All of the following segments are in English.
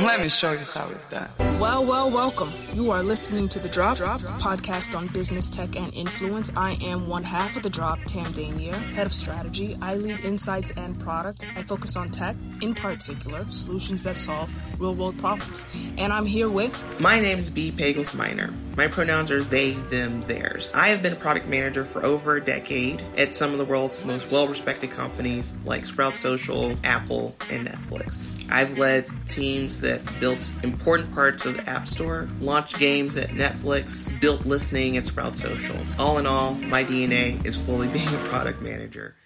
Let me show you how it's done. Well, well, welcome. You are listening to The Drop, Drop podcast on business, tech, and influence. I am one half of The Drop, Tam Danier, head of strategy. I lead insights and product. I focus on tech, in particular, solutions that solve real world problems. And I'm here with. My name is B. Pagels Minor. My pronouns are they, them, theirs. I have been a product manager for over a decade at some of the world's most well respected companies like Sprout Social, Apple, and Netflix. I've led teams that built important parts of the App Store, launched games at Netflix, built listening at Sprout Social. All in all, my DNA is fully being a product manager.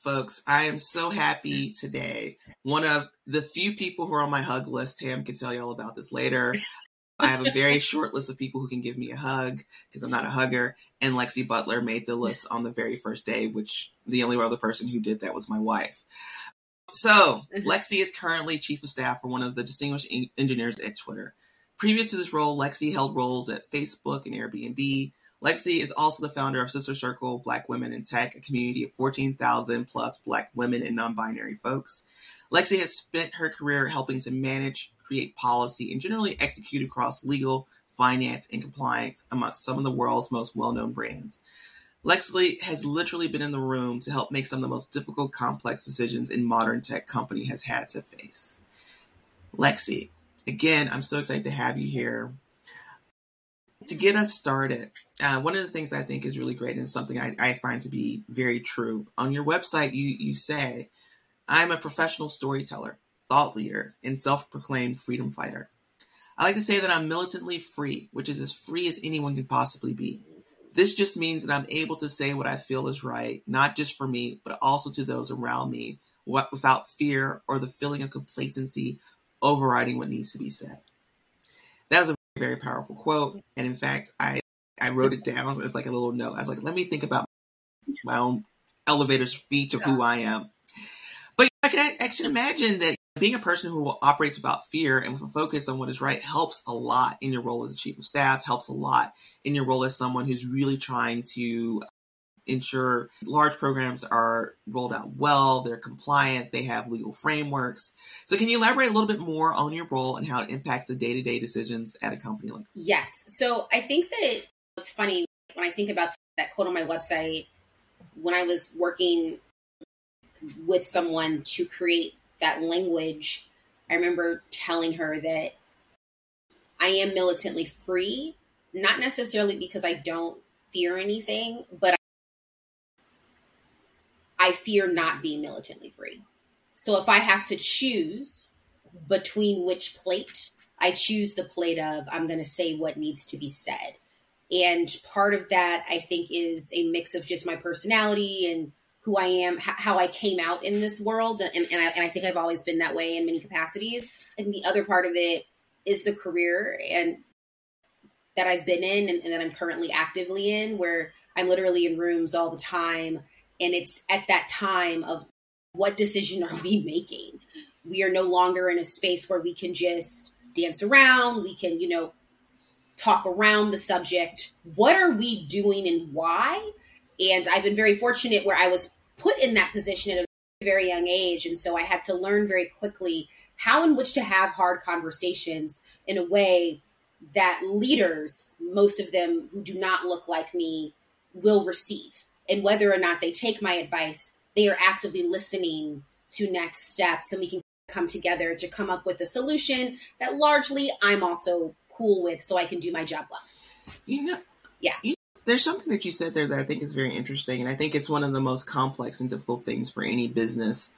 Folks, I am so happy today. One of the few people who are on my hug list, Tam can tell you all about this later. I have a very short list of people who can give me a hug because I'm not a hugger. And Lexi Butler made the list on the very first day, which the only other person who did that was my wife. So, mm-hmm. Lexi is currently chief of staff for one of the distinguished engineers at Twitter. Previous to this role, Lexi held roles at Facebook and Airbnb. Lexi is also the founder of Sista Circle Black Women in Tech, a community of 14,000 plus Black women and non binary folks. Lexi has spent her career helping to manage, create policy, and generally execute across legal, finance, and compliance amongst some of the world's most well known brands. Lexi has literally been in the room to help make some of the most difficult, complex decisions in modern tech company has had to face. Lexi, again, I'm so excited to have you here. To get us started, uh, one of the things I think is really great and something I, I find to be very true on your website, you you say, "I'm a professional storyteller, thought leader, and self-proclaimed freedom fighter." I like to say that I'm militantly free, which is as free as anyone can possibly be. This just means that I'm able to say what I feel is right, not just for me, but also to those around me, without fear or the feeling of complacency overriding what needs to be said. That was a very, very powerful quote. And in fact, I, I wrote it down as like a little note. I was like, let me think about my own elevator speech of who I am. I can actually imagine that being a person who operates without fear and with a focus on what is right helps a lot in your role as a chief of staff, helps a lot in your role as someone who's really trying to ensure large programs are rolled out well, they're compliant, they have legal frameworks. So, can you elaborate a little bit more on your role and how it impacts the day to day decisions at a company like Yes. So, I think that it's funny when I think about that quote on my website, when I was working with someone to create that language, I remember telling her that I am militantly free, not necessarily because I don't fear anything, but I fear not being militantly free. So if I have to choose between which plate, I choose the plate of I'm going to say what needs to be said. And part of that, I think, is a mix of just my personality and who I am, how I came out in this world, and, and, I, and I think I've always been that way in many capacities. And the other part of it is the career and that I've been in and, and that I'm currently actively in, where I'm literally in rooms all the time, and it's at that time of what decision are we making? We are no longer in a space where we can just dance around. We can, you know, talk around the subject. What are we doing and why? And I've been very fortunate where I was put in that position at a very young age. And so I had to learn very quickly how in which to have hard conversations in a way that leaders, most of them who do not look like me, will receive. And whether or not they take my advice, they are actively listening to next steps and we can come together to come up with a solution that largely I'm also cool with so I can do my job well. You know, yeah. You there's something that you said there that I think is very interesting, and I think it's one of the most complex and difficult things for any business,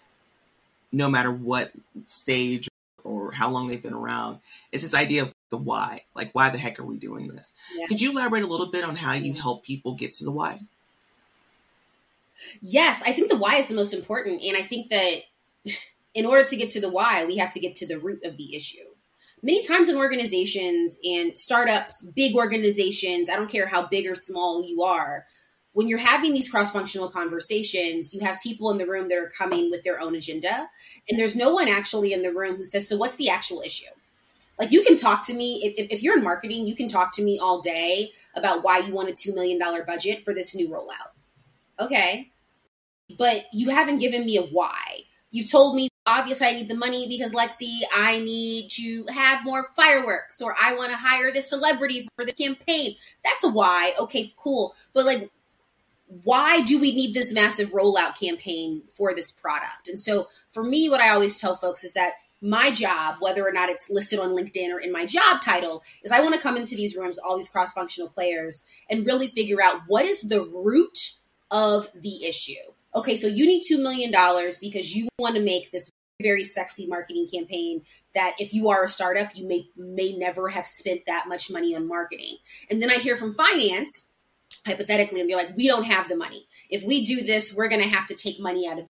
no matter what stage or how long they've been around. It's this idea of the why. Like, why the heck are we doing this? Yeah. Could you elaborate a little bit on how you help people get to the why? Yes, I think the why is the most important. And I think that in order to get to the why, we have to get to the root of the issue many times in organizations and startups, big organizations, I don't care how big or small you are, when you're having these cross functional conversations, you have people in the room that are coming with their own agenda. And there's no one actually in the room who says, So, what's the actual issue? Like, you can talk to me, if, if you're in marketing, you can talk to me all day about why you want a $2 million budget for this new rollout. Okay. But you haven't given me a why. You've told me obviously I need the money because let's I need to have more fireworks or I want to hire this celebrity for the campaign. That's a why. Okay, cool. But like, why do we need this massive rollout campaign for this product? And so for me, what I always tell folks is that my job, whether or not it's listed on LinkedIn or in my job title, is I want to come into these rooms, all these cross functional players, and really figure out what is the root of the issue. Okay, so you need $2 million because you want to make this very sexy marketing campaign that if you are a startup, you may may never have spent that much money on marketing. And then I hear from finance, hypothetically, and they're like, we don't have the money. If we do this, we're gonna have to take money out of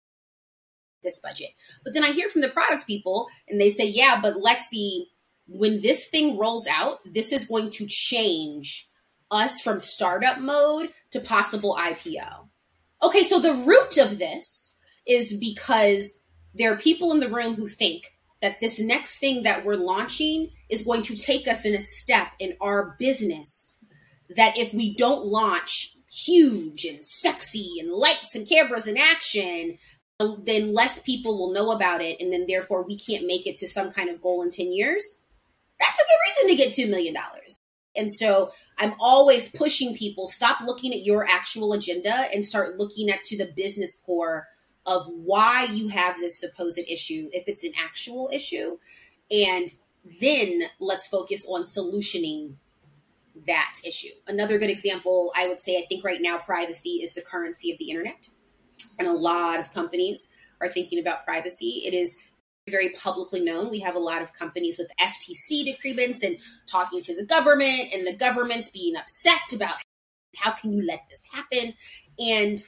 this budget. But then I hear from the product people and they say, yeah, but Lexi, when this thing rolls out, this is going to change us from startup mode to possible IPO. Okay, so the root of this is because there are people in the room who think that this next thing that we're launching is going to take us in a step in our business that if we don't launch huge and sexy and lights and cameras and action, then less people will know about it. And then therefore we can't make it to some kind of goal in 10 years. That's a good reason to get $2 million. And so I'm always pushing people stop looking at your actual agenda and start looking at to the business core of why you have this supposed issue, if it's an actual issue. And then let's focus on solutioning that issue. Another good example, I would say, I think right now privacy is the currency of the internet. And a lot of companies are thinking about privacy. It is very publicly known. We have a lot of companies with FTC decrements and talking to the government, and the government's being upset about how can you let this happen. And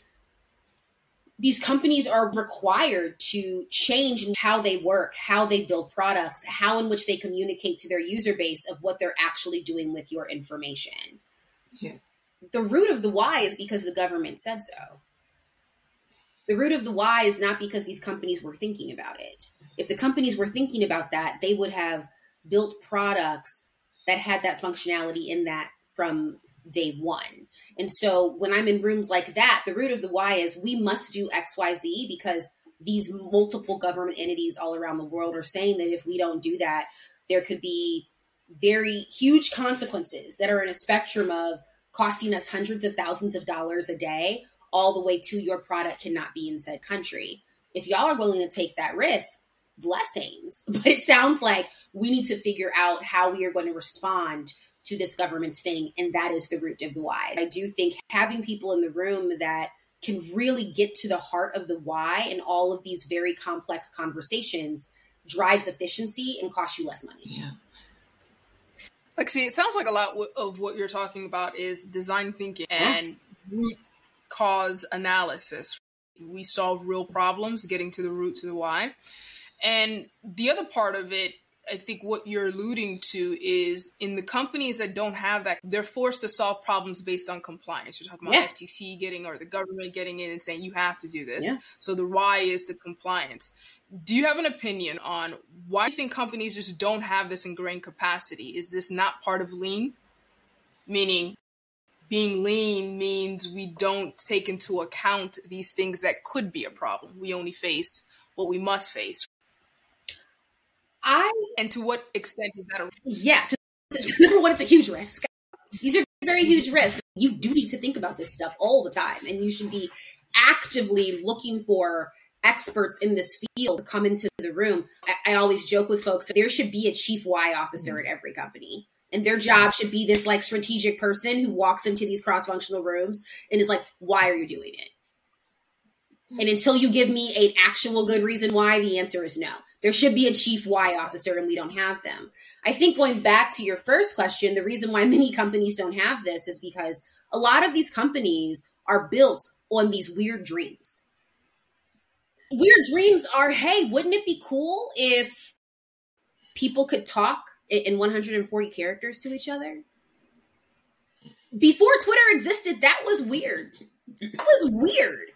these companies are required to change how they work, how they build products, how in which they communicate to their user base of what they're actually doing with your information. Yeah. The root of the why is because the government said so. The root of the why is not because these companies were thinking about it. If the companies were thinking about that, they would have built products that had that functionality in that from day one. And so when I'm in rooms like that, the root of the why is we must do XYZ because these multiple government entities all around the world are saying that if we don't do that, there could be very huge consequences that are in a spectrum of costing us hundreds of thousands of dollars a day, all the way to your product cannot be in said country. If y'all are willing to take that risk, blessings. But it sounds like we need to figure out how we are going to respond to this government's thing. And that is the root of the why. I do think having people in the room that can really get to the heart of the why in all of these very complex conversations drives efficiency and costs you less money. Yeah. Like, see, it sounds like a lot of what you're talking about is design thinking and root cause analysis. We solve real problems, getting to the root to the why. And the other part of it I think what you're alluding to is in the companies that don't have that, they're forced to solve problems based on compliance. You're talking about yeah. FTC getting or the government getting in and saying you have to do this. Yeah. So the why is the compliance. Do you have an opinion on why you think companies just don't have this ingrained capacity? Is this not part of lean? Meaning being lean means we don't take into account these things that could be a problem. We only face what we must face. I and to what extent is that a risk? yeah? So, number one, it's a huge risk. These are very huge risks. You do need to think about this stuff all the time, and you should be actively looking for experts in this field to come into the room. I, I always joke with folks there should be a chief Y officer at every company. And their job should be this like strategic person who walks into these cross functional rooms and is like, why are you doing it? And until you give me an actual good reason why, the answer is no. There should be a chief why officer, and we don't have them. I think going back to your first question, the reason why many companies don't have this is because a lot of these companies are built on these weird dreams. Weird dreams are hey, wouldn't it be cool if people could talk in 140 characters to each other? Before Twitter existed, that was weird. That was weird.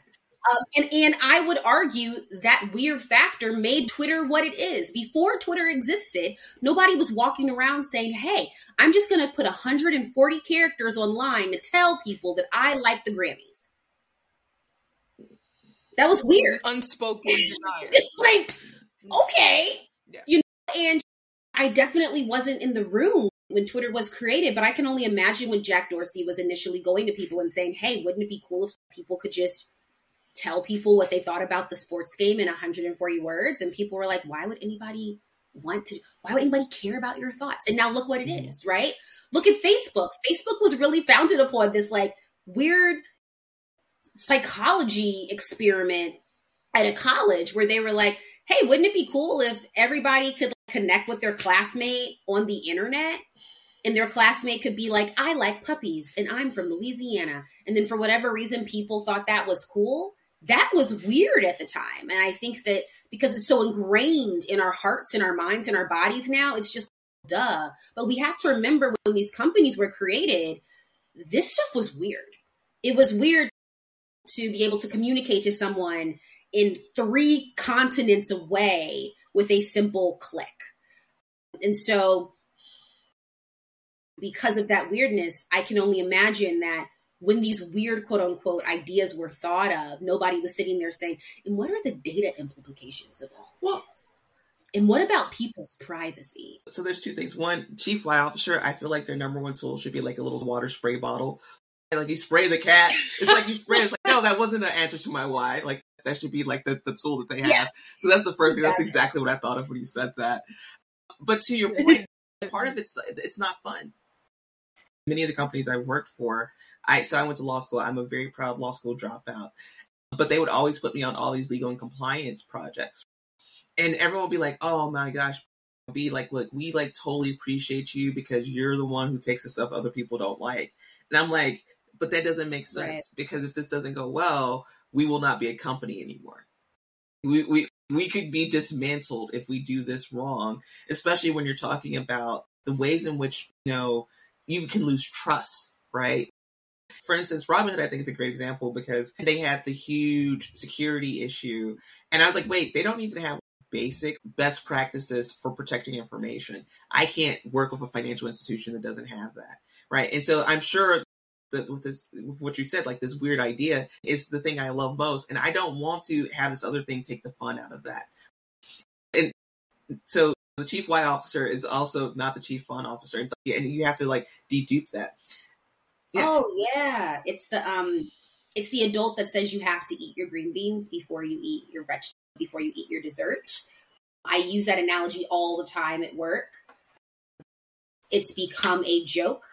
Um, and and I would argue that weird factor made Twitter what it is. Before Twitter existed, nobody was walking around saying, "Hey, I'm just going to put 140 characters online to tell people that I like the Grammys." That was weird. unspoken desire. it's like okay. Yeah. You know, and I definitely wasn't in the room when Twitter was created, but I can only imagine when Jack Dorsey was initially going to people and saying, Hey, wouldn't it be cool if people could just tell people what they thought about the sports game in 140 words? And people were like, Why would anybody want to why would anybody care about your thoughts? And now look what it mm-hmm. right? Look at Facebook. Facebook was really founded upon this like weird psychology experiment at a college where they were like, hey, wouldn't it be cool if everybody could connect with their classmate on the internet? And their classmate could be like, I like puppies and I'm from Louisiana. And then for whatever reason, people thought that was cool. That was weird at the time. And I think that because it's so ingrained in our hearts and our minds and our bodies now, it's just duh. But we have to remember when these companies were created, this stuff was weird. It was weird to be able to communicate to someone in three continents away with a simple click. And so, because of that weirdness, I can only imagine that when these weird quote unquote ideas were thought of, nobody was sitting there saying, and what are the data implications of all well, this? And what about people's privacy? So there's two things. One, chief fly officer, I feel like their number one tool should be like a little water spray bottle like you spray the cat. It's like you spray. It's like no, that wasn't an answer to my why. Like that should be like the, the tool that they have. Yeah. So that's the first thing. That's exactly what I thought of when you said that. But to your point, part of it's it's not fun. Many of the companies I worked for, I so I went to law school. I'm a very proud law school dropout. But they would always put me on all these legal and compliance projects. And everyone would be like, oh my gosh, be like, look, we like totally appreciate you because you're the one who takes the stuff other people don't like. And I'm like, but that doesn't make sense right. because if this doesn't go well, we will not be a company anymore. We, we, we could be dismantled if we do this wrong, especially when you're talking about the ways in which, you know, you can lose trust, right? For instance, Robinhood, I think, is a great example because they had the huge security issue. And I was like, wait, they don't even have basic best practices for protecting information. I can't work with a financial institution that doesn't have that. Right. And so I'm sure that with this, with what you said, like this weird idea is the thing I love most. And I don't want to have this other thing take the fun out of that. And so the chief white officer is also not the chief fun officer. And you have to like dedupe that. Yeah. Oh yeah. It's the, um, it's the adult that says you have to eat your green beans before you eat your vegetable, before you eat your dessert. I use that analogy all the time at work. It's become a joke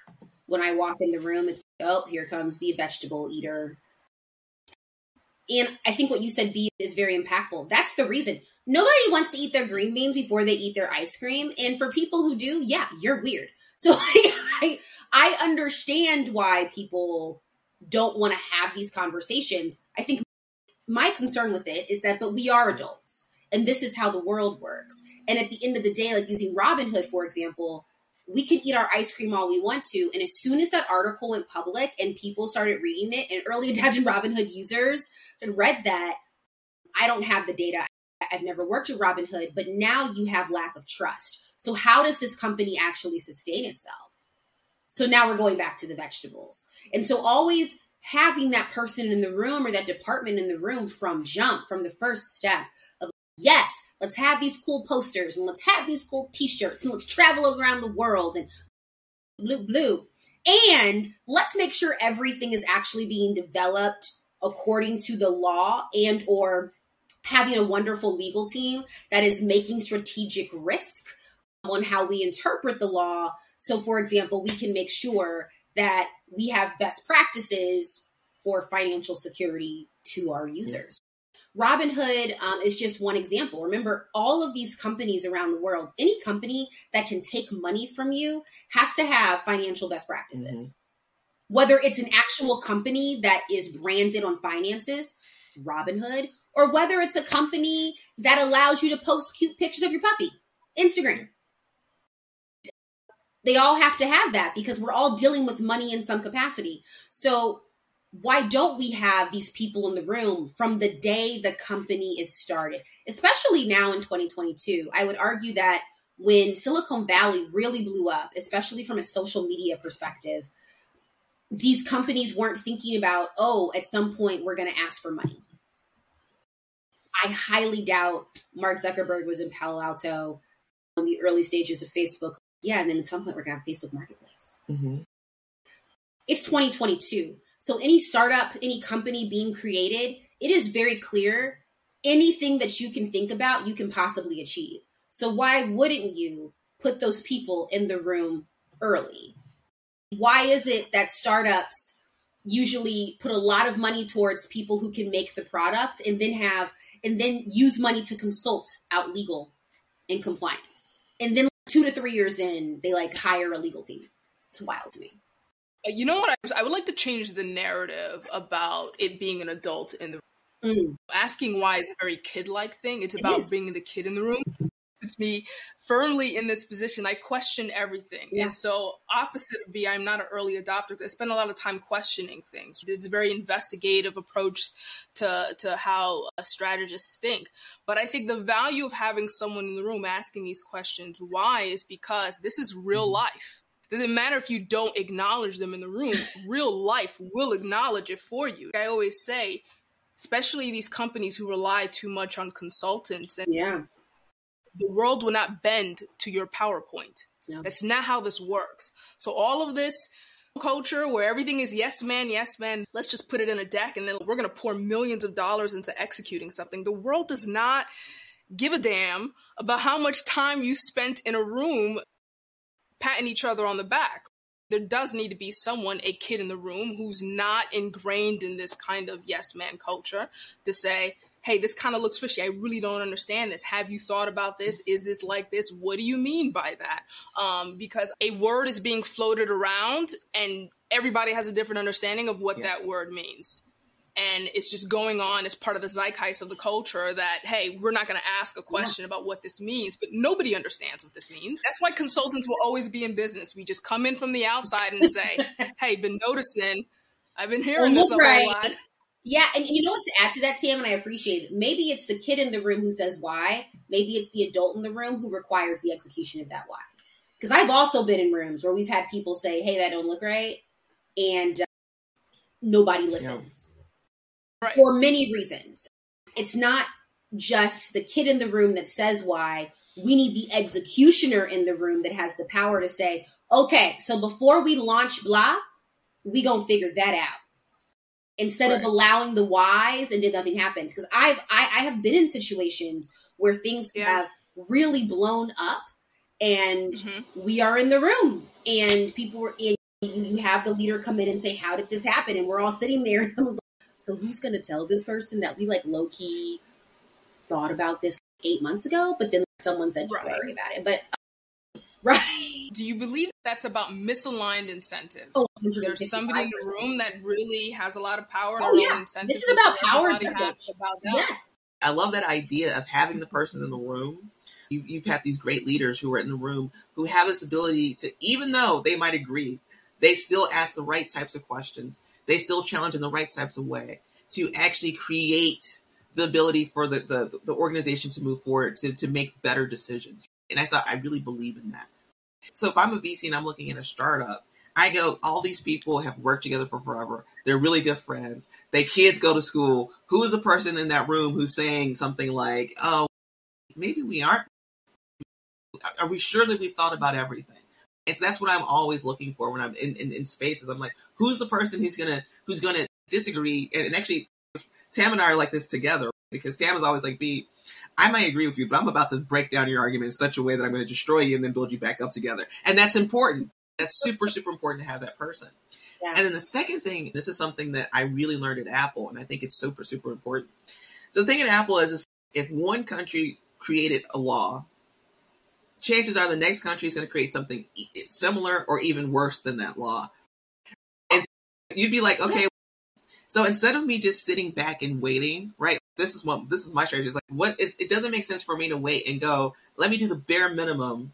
when I walk in the room, it's oh, here comes the vegetable eater. And I think what you said, B, is very impactful. That's the reason. Nobody wants to eat their green beans before they eat their ice cream. And for people who do, yeah, you're weird. So I, I understand why people don't want to have these conversations. I think my concern with it is that, but we are adults and this is how the world works. And at the end of the day, like using Robinhood, for example, we can eat our ice cream all we want to. And as soon as that article went public and people started reading it, and early adapted Robinhood users had read that, I don't have the data. I've never worked at Robinhood, but now you have lack of trust. So how does this company actually sustain itself? So now we're going back to the vegetables. And so always having that person in the room or that department in the room from jump, from the first step of yes, let's have these cool posters and let's have these cool t-shirts and let's travel around the world and blue blue and let's make sure everything is actually being developed according to the law and or having a wonderful legal team that is making strategic risk on how we interpret the law. So for example we can make sure that we have best practices for financial security to our users Robinhood um, is just one example. Remember, all of these companies around the world, any company that can take money from you has to have financial best practices. Mm-hmm. Whether it's an actual company that is branded on finances, Robinhood, or whether it's a company that allows you to post cute pictures of your puppy, Instagram. They all have to have that because we're all dealing with money in some capacity. So why don't we have these people in the room from the day the company is started, especially now in 2022? I would argue that when Silicon Valley really blew up, especially from a social media perspective, these companies weren't thinking about, oh, at some point we're going to ask for money. I highly doubt Mark Zuckerberg was in Palo Alto in the early stages of Facebook. Yeah, and then at some point we're gonna have Facebook Marketplace. Mm-hmm. It's 2022. So any startup, any company being created, it is very clear anything that you can think about, you can possibly achieve. So why wouldn't you put those people in the room early? Why is it that startups usually put a lot of money towards people who can make the product and then have and then use money to consult out legal and compliance. And then two to three years in, they like hire a legal team. It's wild to me. You know what? I, I would like to change the narrative about it being an adult in the Mm. asking why is a very kid-like thing. It's about is. bringing the kid in the room. It's me firmly in this position. I question everything, Yeah. and so opposite of B, I'm not an early adopter. I spend a lot of time questioning things. There's a very investigative approach to to how uh, strategists think. But I think the value of having someone in the room asking these questions why is because this is real life. Doesn't matter if you don't acknowledge them in the room. real life will acknowledge it for you. I always say especially these companies who rely too much on consultants and Yeah. the world will not bend to your PowerPoint. No. That's not how this works. So all of this culture where everything is yes man, yes man, let's just put it in a deck and then we're going to pour millions of dollars into executing something. The world does not give a damn about how much time you spent in a room patting each other on the back. There does need to be someone, a kid in the room, who's not ingrained in this kind of yes man culture to say, hey, this kind of looks fishy. I really don't understand this. Have you thought about this? Is this like this? What do you mean by that? Um, because a word is being floated around and everybody has a different understanding of what Yeah. that word means. And it's just going on as part of the zeitgeist of the culture that, hey, we're not going to ask a question about what this means, but nobody understands what this means. That's why consultants will always be in business. We just come in from the outside and say, hey, been noticing, I've been hearing this a Right. whole lot. Yeah, and you know what to add to that, Tam, and I appreciate it. Maybe it's the kid in the room who says why. Maybe it's the adult in the room who requires the execution of that why. Because I've also been in rooms where we've had people say, "Hey, that don't look right," and uh, nobody listens Right. for many reasons. It's not just the kid in the room that says why. We need the executioner in the room that has the power to say, "Okay, so before we launch blah, we gonna figure that out." instead of allowing the whys and did nothing happens because i've I, I have been in situations where things Yeah. have really blown up and Mhm. we are in the room and people were in you, have the leader come in and say how did this happen and we're all sitting there and someone's so who's going to tell this person that we like low-key thought about this eight months ago but then someone said don't Right. worry about it but uh, right Do you believe that's about misaligned incentives? oh There's somebody in the room that really has a lot of power and Oh, their yeah. incentives. This is about power has to bow yes I love that idea of having the person in the room. You've, you've had these great leaders who are in the room who have this ability to, even though they might agree, they still ask the right types of questions. They still challenge in the right types of way to actually create the ability for the, the, the organization to move forward, to, to make better decisions. And I thought, I really believe in that. So if I'm a VC and I'm looking at a startup, I go, all these people have worked together for forever. They're really good friends. Their kids go to school. Who is the person in that room who's saying something like, oh, maybe we aren't? Are we sure that we've thought about everything? And so that's what I'm always looking for when I'm in, in, in spaces. I'm like, who's the person who's gonna who's gonna disagree? And, and actually, Tam and I are like this together because Tam is always like, "B, I might agree with you, but I'm about to break down your argument in such a way that I'm going to destroy you and then build you back up together." And that's important. That's super super important to have that person. Yeah. And then the second thing, this is something that I really learned at Apple, and I think it's super super important. So the thing at Apple is, is if one country created a law, chances are the next country is going to create something similar or even worse than that law. And you'd be like, okay, so instead of me just sitting back and waiting, right? This is what this is my strategy. It's like what is it doesn't make sense for me to wait and go, let me do the bare minimum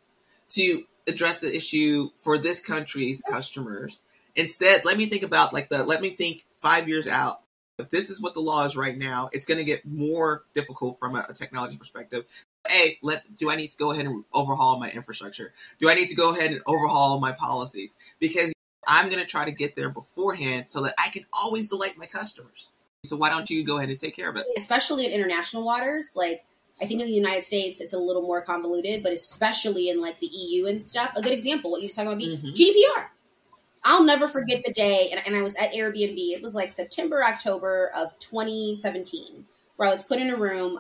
to address the issue for this country's customers. Instead, let me think about like the let me think five years out. If this is what the law is right now, it's going to get more difficult from a, a technology perspective. Hey, let do I need to go ahead and overhaul my infrastructure? Do I need to go ahead and overhaul my policies? Because I'm going to try to get there beforehand so that I can always delight my customers. So why don't you go ahead and take care of it? Especially in international waters, like I think in the United States it's a little more convoluted, but especially in like the EU and stuff. A good example, what you were talking about, mm-hmm. GDPR. I'll never forget the day, and, and I was at Airbnb. It was like September, October of 2017, where I was put in a room.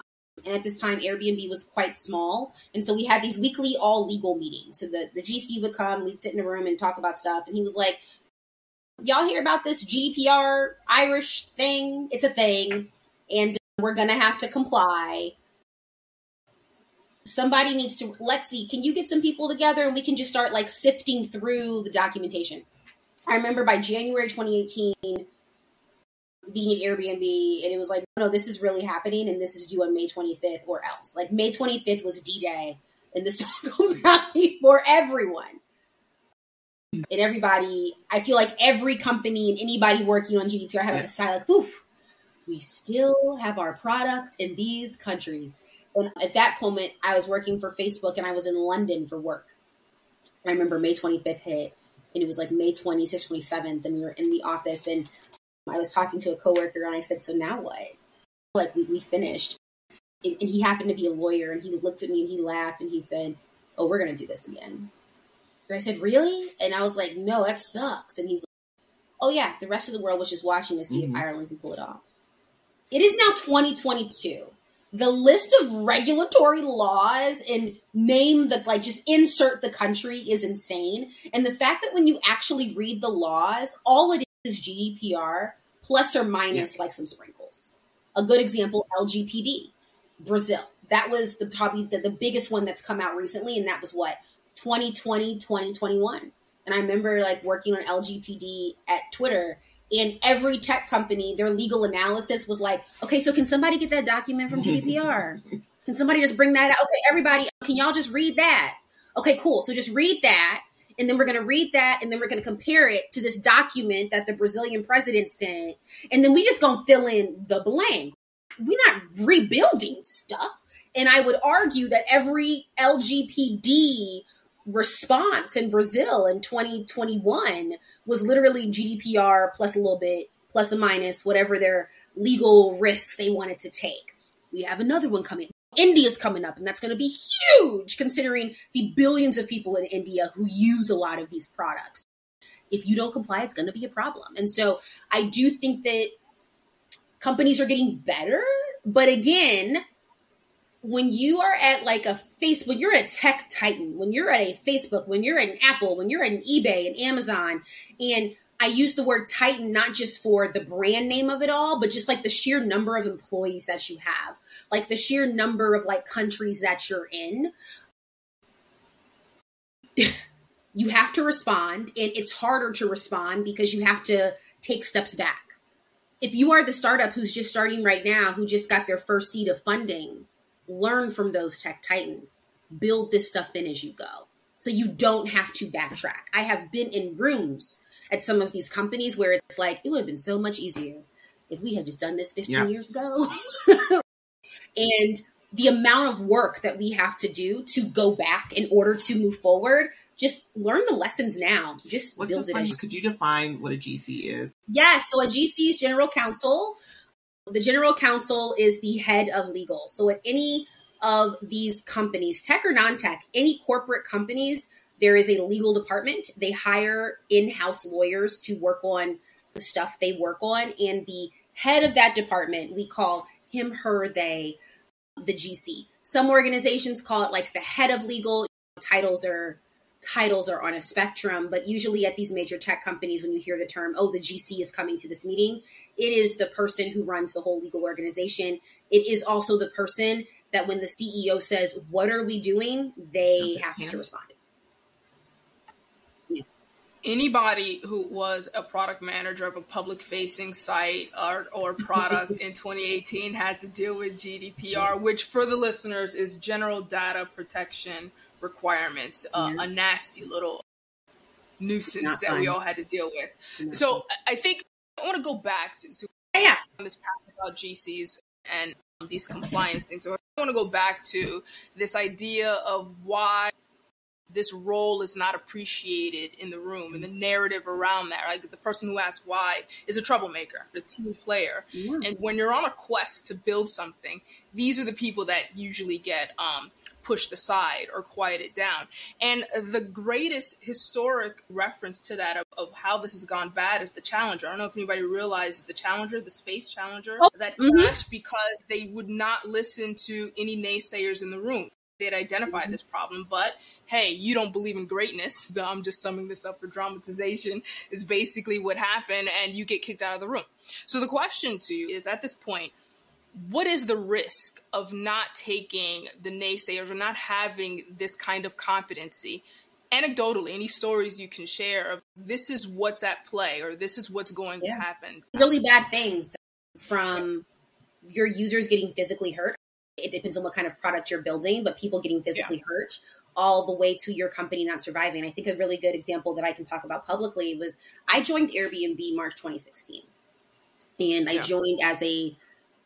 And at this time, Airbnb was quite small. And so we had these weekly all legal meetings. So the, the GC would come, we'd sit in a room and talk about stuff. And he was like, Y'all hear about this GDPR Irish thing? It's a thing. And we're to have to comply. Somebody needs to, Lexi, can you get some people together and we can just start like sifting through the documentation? I remember by January 2018 being at Airbnb, and it was like, no, this is really happening, and this is due on May 25th or else. Like May 25th was D Day in the Silicon Valley for everyone. And everybody, I feel like every company and anybody working on GDPR had like a sigh, like, oof, we still have our product in these countries. And at that moment, I was working for Facebook and I was in London for work. I remember May 25th hit and it was like May 26th, 27th, and we were in the office, and I was talking to a coworker, and I said, "So now what?" Like we, we finished, and, and he happened to be a lawyer, and he looked at me and he laughed, and he said, "Oh, we're gonna do this again." And I said, "Really?" And I was like, "No, that sucks." And he's like, "Oh yeah, the rest of the world was just watching to see mm-hmm. if Ireland can pull it off." It is now 2022 the list of regulatory laws and name the like just insert the country is insane and the fact that when you actually read the laws all it is gdpr plus or minus yeah. like some sprinkles a good example lgpd brazil that was the probably the, the biggest one that's come out recently and that was what 2020 2021 and i remember like working on lgpd at twitter and every tech company, their legal analysis was like, okay, so can somebody get that document from GDPR? can somebody just bring that out? Okay, everybody, can y'all just read that? Okay, cool. So just read that. And then we're going to read that and then we're going to compare it to this document that the Brazilian president sent. And then we just going to fill in the blank. We're not rebuilding stuff. And I would argue that every LGPD response in Brazil in 2021 was literally GDPR plus a little bit, plus a minus, whatever their legal risks they wanted to take. We have another one coming. India's coming up, and that's going to be huge considering the billions of people in India who use a lot of these products. If you don't comply, it's going to be a problem. And so I do think that companies are getting better. But again, when you are at like a Facebook, you're a tech titan, when you're at a Facebook, when you're at an Apple, when you're at an eBay and Amazon, and I use the word titan not just for the brand name of it all, but just like the sheer number of employees that you have, like the sheer number of like countries that you're in. you have to respond, and it's harder to respond because you have to take steps back. If you are the startup who's just starting right now, who just got their first seed of funding, learn from those tech titans, build this stuff in as you go. So you don't have to backtrack. I have been in rooms at some of these companies where it's like, it would have been so much easier if we had just done this 15 yeah. years ago. and the amount of work that we have to do to go back in order to move forward, just learn the lessons now. Just What's build it. Could you define what a GC is? Yes. So a GC is general counsel. The general counsel is the head of legal. So at any of these companies, tech or non tech, any corporate companies, there is a legal department. They hire in house lawyers to work on the stuff they work on. And the head of that department, we call him, her, they, the GC. Some organizations call it like the head of legal. Titles are titles are on a spectrum, but usually at these major tech companies, when you hear the term, oh, the GC is coming to this meeting, it is the person who runs the whole legal organization. It is also the person that when the CEO says, What are we doing? they have to respond. Anybody who was a product manager of a public facing site or, or product in 2018 had to deal with GDPR, Jeez. which for the listeners is General Data Protection Requirements, uh, a nasty little nuisance Not that fun. we all had to deal with. Not so fun. I think I want to go back to, to yeah. this path about GCs and these compliance things. So I want to go back to this idea of why this role is not appreciated in the room and the narrative around that like the person who asks why is a troublemaker the team player yeah. and when you're on a quest to build something these are the people that usually get um, pushed aside or quieted down. And the greatest historic reference to that of, of, how this has gone bad is the Challenger. I don't know if anybody realizes the Challenger, the Space Challenger, oh, that mm-hmm. because they would not listen to any naysayers in the room. They had identified mm-hmm. this problem, but hey, you don't believe in greatness. I'm just summing this up for dramatization, is basically what happened, and you get kicked out of the room. So the question to you is at this point, what is the risk of not taking the naysayers or not having this kind of competency? Anecdotally, any stories you can share of this is what's at play or this is what's going yeah. to happen. Really bad things from your users getting physically hurt. It depends on what kind of product you're building, but people getting physically yeah. hurt all the way to your company not surviving. I think a really good example that I can talk about publicly was I joined Airbnb March 2016. And I yeah. joined as a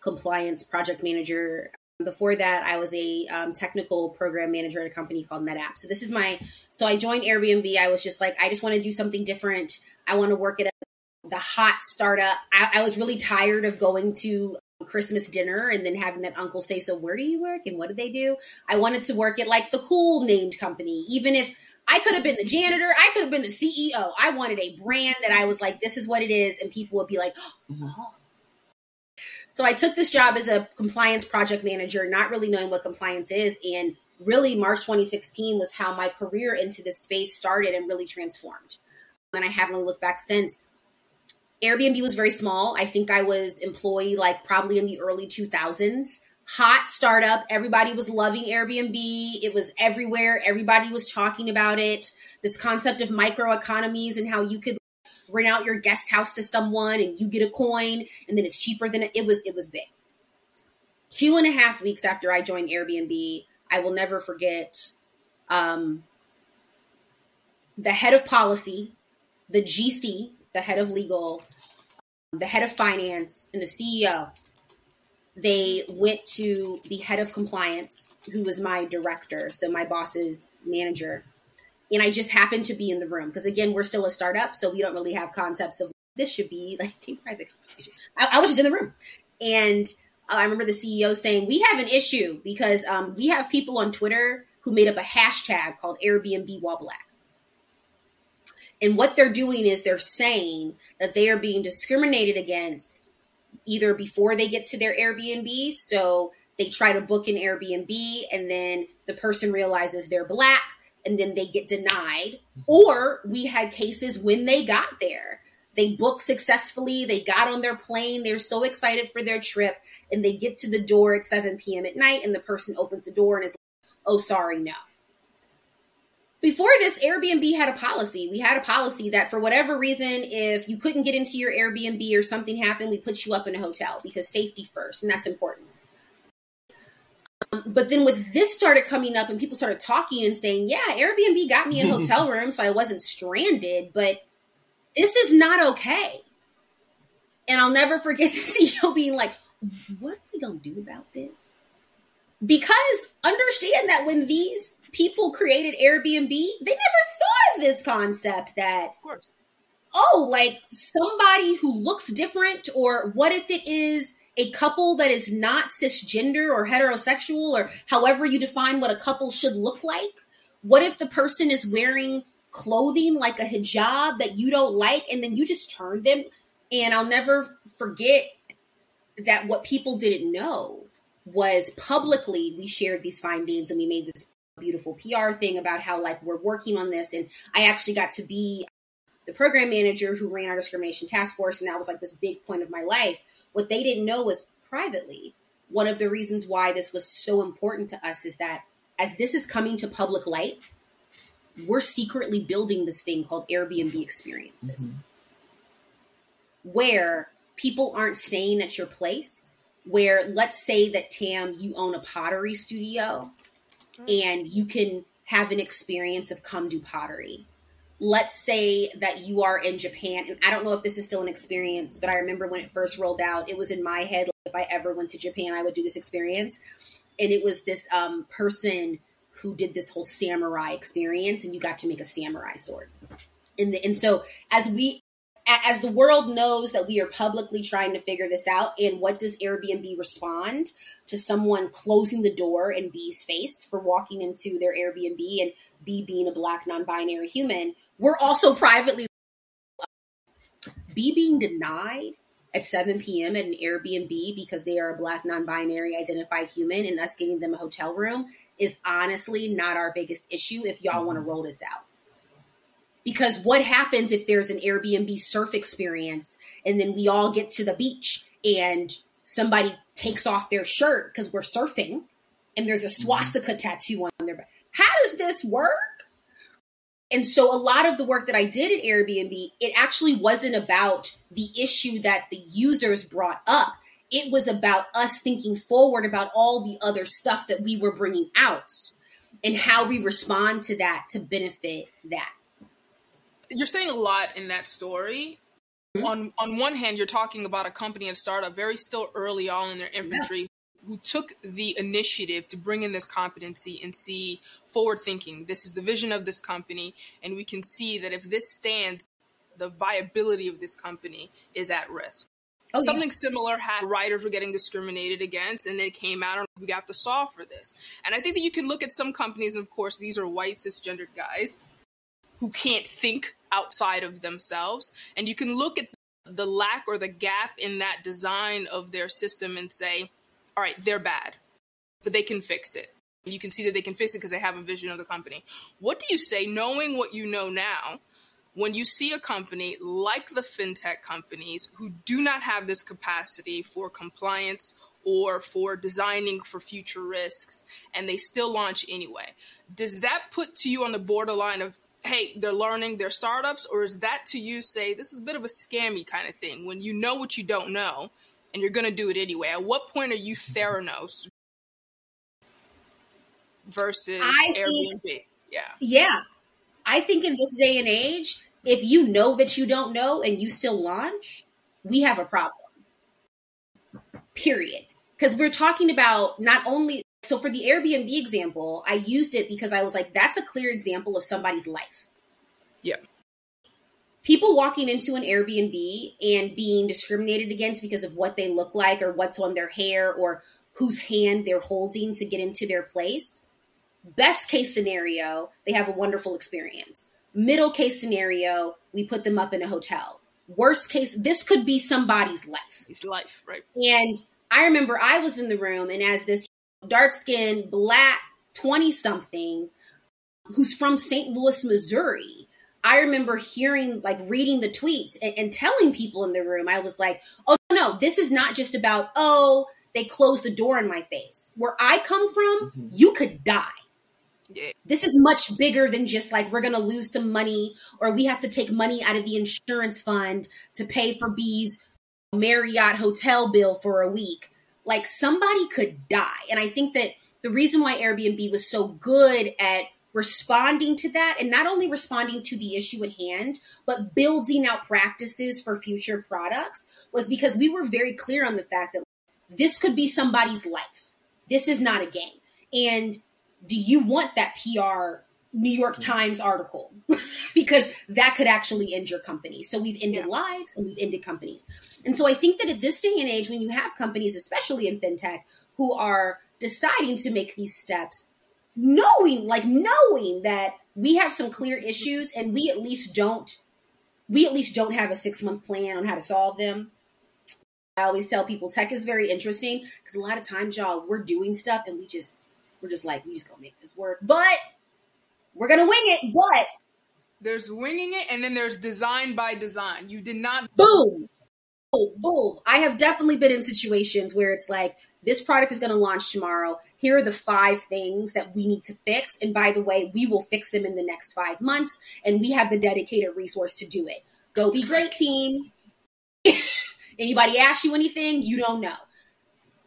compliance project manager. Before that, I was a um, technical program manager at a company called NetApp. So this is my. So I joined Airbnb. I was just like, I just want to do something different. I want to work at a, the hot startup. I, I was really tired of going to Christmas dinner and then having that uncle say, So, where do you work and what do they do? I wanted to work at like the cool named company, even if I could have been the janitor, I could have been the CEO. I wanted a brand that I was like, This is what it is. And people would be like, oh, mm-hmm. oh, so I took this job as a compliance project manager, not really knowing what compliance is. And really, March 2016 was how my career into this space started and really transformed. And I haven't looked back since. Airbnb was very small. I think I was employee like probably in the early 2000s. Hot startup. Everybody was loving Airbnb. It was everywhere. Everybody was talking about it. This concept of micro economies and how you could rent out your guest house to someone and you get a coin and then it's cheaper than it, it was it was big two and a half weeks after i joined airbnb i will never forget um, the head of policy the gc the head of legal the head of finance and the ceo they went to the head of compliance who was my director so my boss's manager and I just happened to be in the room because again, we're still a startup, so we don't really have concepts of this should be like a private conversation. I, I was just in the room, and uh, I remember the CEO saying, "We have an issue because um, we have people on Twitter who made up a hashtag called Airbnb while black." And what they're doing is they're saying that they are being discriminated against either before they get to their Airbnb. So they try to book an Airbnb and then the person realizes they're black and then they get denied. Or we had cases when they got there. They booked successfully, they got on their plane, they're so excited for their trip, and they get to the door at 7 p.m. at night, and the person opens the door and is like, oh, sorry, no. Before this, Airbnb had a policy. We had a policy that for whatever reason, if you couldn't get into your Airbnb or something happened, we put you up in a hotel because safety first, and that's important but then with this started coming up and people started talking and saying, yeah, Airbnb got me a hotel room so I wasn't stranded, but this is not okay. And I'll never forget the CEO being like, what are we going to do about this? Because understand that when these people created Airbnb, they never thought of this concept that, of course. oh, like somebody who looks different, or what if it is a couple that is not cisgender or heterosexual or however you define what a couple should look like? What if the person is wearing clothing like a hijab that you don't like and then you just turn them? And I'll never forget that what people didn't know was publicly we shared these findings and we made this beautiful PR thing about how like we're working on this and I actually got to be the program manager who ran our discrimination task force and that was like this big point of my life what they didn't know was privately, one of the reasons why this was so important to us is that as this is coming to public light, we're secretly building this thing called Airbnb experiences, mm-hmm. where people aren't staying at your place. Where let's say that Tam, you own a pottery studio. And you can have an experience of come do pottery let's say that you are in Japan, and I don't know if this is still an experience, but I remember when it first rolled out, it was in my head like if I ever went to Japan, I would do this experience. And it was this um, person who did this whole samurai experience and you got to make a samurai sword. And, the, and so as we as the world knows that we are publicly trying to figure this out and what does airbnb respond to someone closing the door in b's face for walking into their airbnb and b being a black non-binary human we're also privately b being denied at 7 p.m. at an Airbnb because they are a black non binary identified human and us getting them a hotel room is honestly not our biggest issue if y'all want to mm-hmm. roll this out. Because what happens if there's an Airbnb surf experience and then we all get to the beach and somebody takes off their shirt because we're surfing and there's a mm-hmm. swastika tattoo on their back? How does this work? And so a lot of the work that I did at Airbnb, it actually wasn't about the issue that the users brought up. It was about us thinking forward about all the other stuff that we were bringing out and how we respond to that to benefit that. You're saying a lot in that story. Mm-hmm. On on one hand, you're talking about a company and startup very still early on in their infancy yeah who took the initiative to bring in this competency and see forward thinking. This is the vision of this company, and we can see that if this stands, the viability of this company is at risk. Oh, Something yeah. similar had writers were getting discriminated against, and they came out and we got to solve for this. And I think that you can look at some companies, and of course, these are white cisgendered guys who can't think outside of themselves, and you can look at the lack or the gap in that design of their system and say, all right, they're bad, but they can fix it. You can see that they can fix it because they have a vision of the company. What do you say, knowing what you know now, when you see a company like the fintech companies who do not have this capacity for compliance or for designing for future risks and they still launch anyway? Does that put to you on the borderline of, hey, they're learning, they're startups, or is that to you say this is a bit of a scammy kind of thing when you know what you don't know and you're going to do it anyway. At what point are you Theranos versus I Airbnb? Think, yeah. Yeah. I think in this day and age, if you know that you don't know and you still launch, we have a problem. Period. Because we're talking about not only, so for the Airbnb example, I used it because I was like, that's a clear example of somebody's life. Yeah people walking into an Airbnb and being discriminated against because of what they look like or what's on their hair or whose hand they're holding to get into their place. Best case scenario, they have a wonderful experience. Middle case scenario, we put them up in a hotel. Worst case, this could be somebody's life. It's life, right? And I remember I was in the room, and as this dark skinned, black 20 something who's from St. Louis, Missouri, I remember hearing, like, reading the tweets and, and, telling people in the room, I was like, oh, no, this is not just about, oh, they closed the door in my face. Where I come from, mm-hmm. you could die. Yeah. This is much bigger than just like we're going to lose some money or we have to take money out of the insurance fund to pay for B's Marriott hotel bill for a week. Like somebody could die. And I think that the reason why Airbnb was so good at responding to that and not only responding to the issue at hand, but building out practices for future products was because we were very clear on the fact that this could be somebody's life. This is not a game. And do you want that PR New York hmm. Times article? because that could actually end your company. So we've ended yeah. lives and we've ended companies. And so I think that at this day and age, when you have companies, especially in fintech, who are deciding to make these steps, knowing like knowing that we have some clear issues and we at least don't we at least don't have a six month plan on how to solve them i always tell people tech is very interesting because a lot of times y'all we're doing stuff and we just we're just like we just gonna make this work but we're gonna wing it but there's winging it and then there's design by design you did not boom boom boom i have definitely been in situations where it's like this product is going to launch tomorrow. Here are the five things that we need to fix. And by the way, we will fix them in the next five months. And we have the dedicated resource to do it. Go be great, team. Anybody ask you anything, you don't know.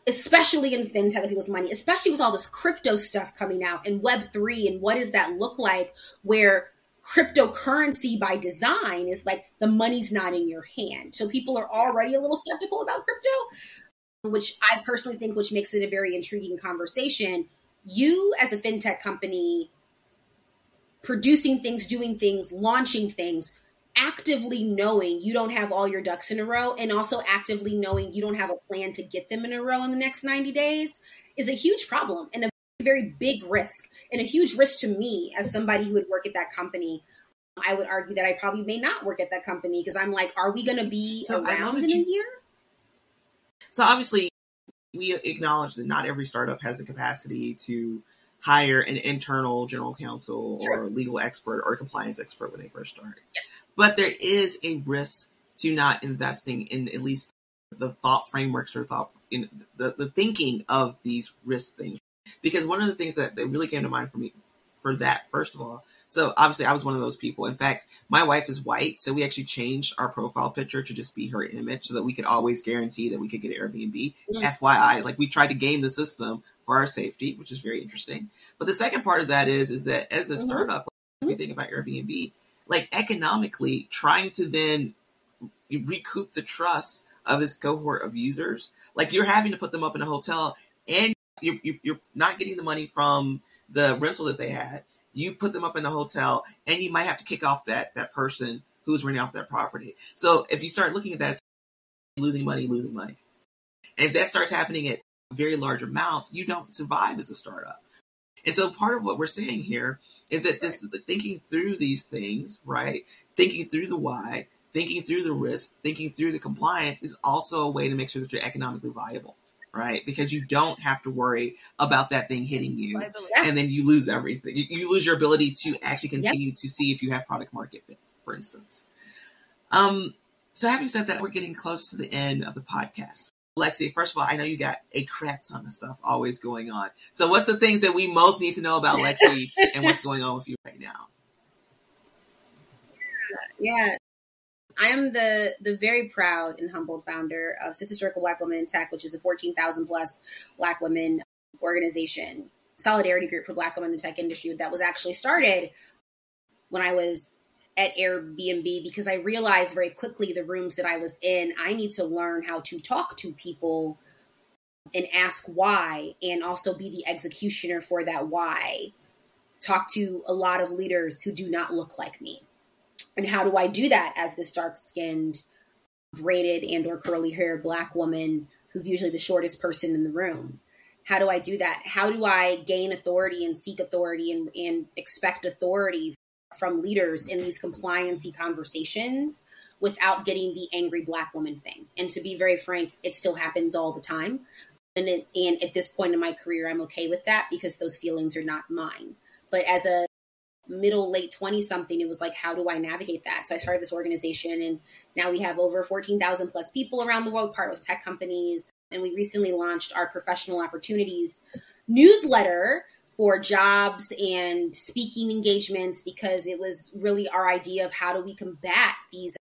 Especially in fintech people's money, especially with all this crypto stuff coming out and Web3 and what does that look like where cryptocurrency by design is like the money's not in your hand. So people are already a little skeptical about crypto which I personally think which makes it a very intriguing conversation. you as a fintech company producing things, doing things, launching things, actively knowing you don't have all your ducks in a row and also actively knowing you don't have a plan to get them in a row in the next 90 days is a huge problem and a very big risk and a huge risk to me as somebody who would work at that company I would argue that I probably may not work at that company because I'm like, are we going to be so around in you, a year? So obviously, we acknowledge that not every startup has the capacity to hire an internal general counsel or legal expert or compliance expert when they first start. Yes. But there is a risk to not investing in at least the thought frameworks or thought in the, the thinking of these risk things. Because one of the things that, that really came to mind for me for that, first of all, so obviously, I was one of those people. In fact, my wife is white, so we actually changed our profile picture to just be her image, so that we could always guarantee that we could get Airbnb. Mm-hmm. FYI, like we tried to game the system for our safety, which is very interesting. But the second part of that is, is that as a mm-hmm. startup, like, if you think about Airbnb, like economically, trying to then recoup the trust of this cohort of users, like you're having to put them up in a hotel, and you're, you're not getting the money from the rental that they had you put them up in a hotel and you might have to kick off that that person who's renting off that property. So if you start looking at that, losing money, losing money. And if that starts happening at very large amounts, you don't survive as a startup. And so part of what we're saying here is that this thinking through these things, right? Thinking through the why, thinking through the risk, thinking through the compliance is also a way to make sure that you're economically viable right? Because you don't have to worry about that thing hitting you and then you lose everything. You, you lose your ability to actually continue yep. to see if you have product market fit, for instance. Um, so having said that, we're getting close to the end of the podcast. Lexi, first of all, I know you got a crap ton of stuff always going on. So what's the things that we most need to know about Lexi and what's going on with you right now? Yeah. I am the the very proud and humbled founder of Sista Circle Black Women in Tech, which is a 14,000 plus Black women organization, solidarity group for Black women in the tech industry that was actually started when I was at Airbnb because I realized very quickly the rooms that I was in, I need to learn how to talk to people and ask why, and also be the executioner for that why. Talk to a lot of leaders who do not look like me and how do I do that as this dark skinned, braided and or curly hair black woman who's usually the shortest person in the room? How do I do that? How do I gain authority and seek authority and, and expect authority from leaders in these compliancy conversations without getting the angry black woman thing? And to be very frank, it still happens all the time. And, it, and at this point in my career, I'm okay with that because those feelings are not mine. But as a middle late 20 something it was like how do i navigate that so i started this organization and now we have over 14,000 plus people around the world part of tech companies and we recently launched our professional opportunities newsletter for jobs and speaking engagements because it was really our idea of how do we combat these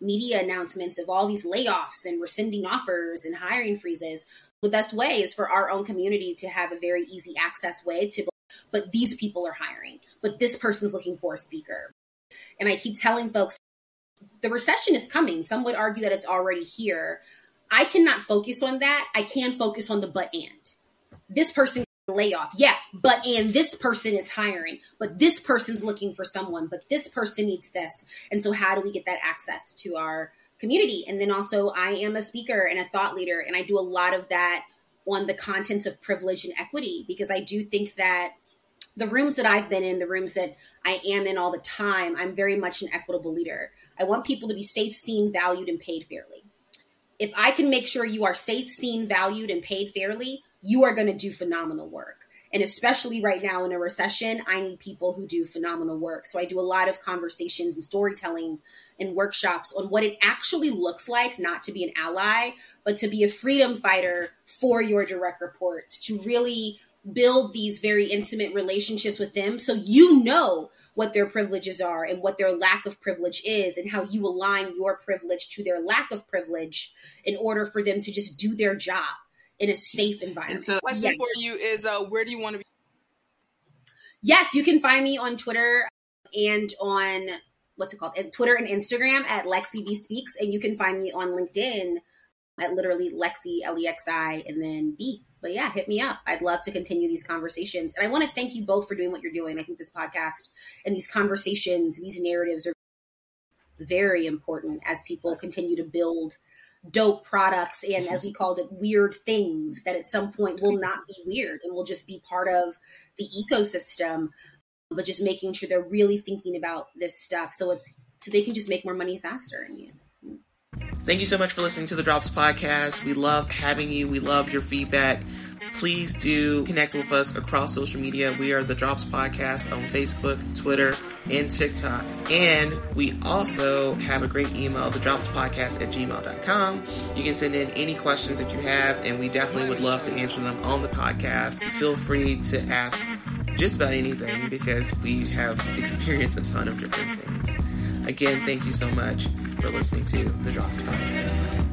media announcements of all these layoffs and rescinding offers and hiring freezes the best way is for our own community to have a very easy access way to but these people are hiring, but this person's looking for a speaker. And I keep telling folks the recession is coming. Some would argue that it's already here. I cannot focus on that. I can focus on the but and. This person layoff. Yeah, but and this person is hiring, but this person's looking for someone, but this person needs this. And so how do we get that access to our community? And then also I am a speaker and a thought leader and I do a lot of that on the contents of privilege and equity because I do think that the rooms that I've been in, the rooms that I am in all the time, I'm very much an equitable leader. I want people to be safe, seen, valued, and paid fairly. If I can make sure you are safe, seen, valued, and paid fairly, you are going to do phenomenal work. And especially right now in a recession, I need people who do phenomenal work. So I do a lot of conversations and storytelling and workshops on what it actually looks like not to be an ally, but to be a freedom fighter for your direct reports, to really build these very intimate relationships with them so you know what their privileges are and what their lack of privilege is and how you align your privilege to their lack of privilege in order for them to just do their job in a safe environment. And so, question yes. for you is, uh, where do you want to be? Yes, you can find me on Twitter and on what's it called? Twitter and Instagram at Lexi B Speaks, and you can find me on LinkedIn at literally Lexi, L E X I, and then B. But yeah, hit me up. I'd love to continue these conversations. And I want to thank you both for doing what you're doing. I think this podcast and these conversations, these narratives are very important as people continue to build dope products and as we mm-hmm. called it weird things that at some point will not be weird and will just be part of the ecosystem but just making sure they're really thinking about this stuff so it's so they can just make more money faster and Thank you so much for listening to the Drops podcast. We love having you. We love your feedback. Please do connect with us across social media. We are the Drops Podcast on Facebook, Twitter, and TikTok. And we also have a great email, the Drops Podcast at gmail.com. You can send in any questions that you have, and we definitely would love to answer them on the podcast. Feel free to ask just about anything because we have experienced a ton of different things. Again, thank you so much for listening to the Drops Podcast.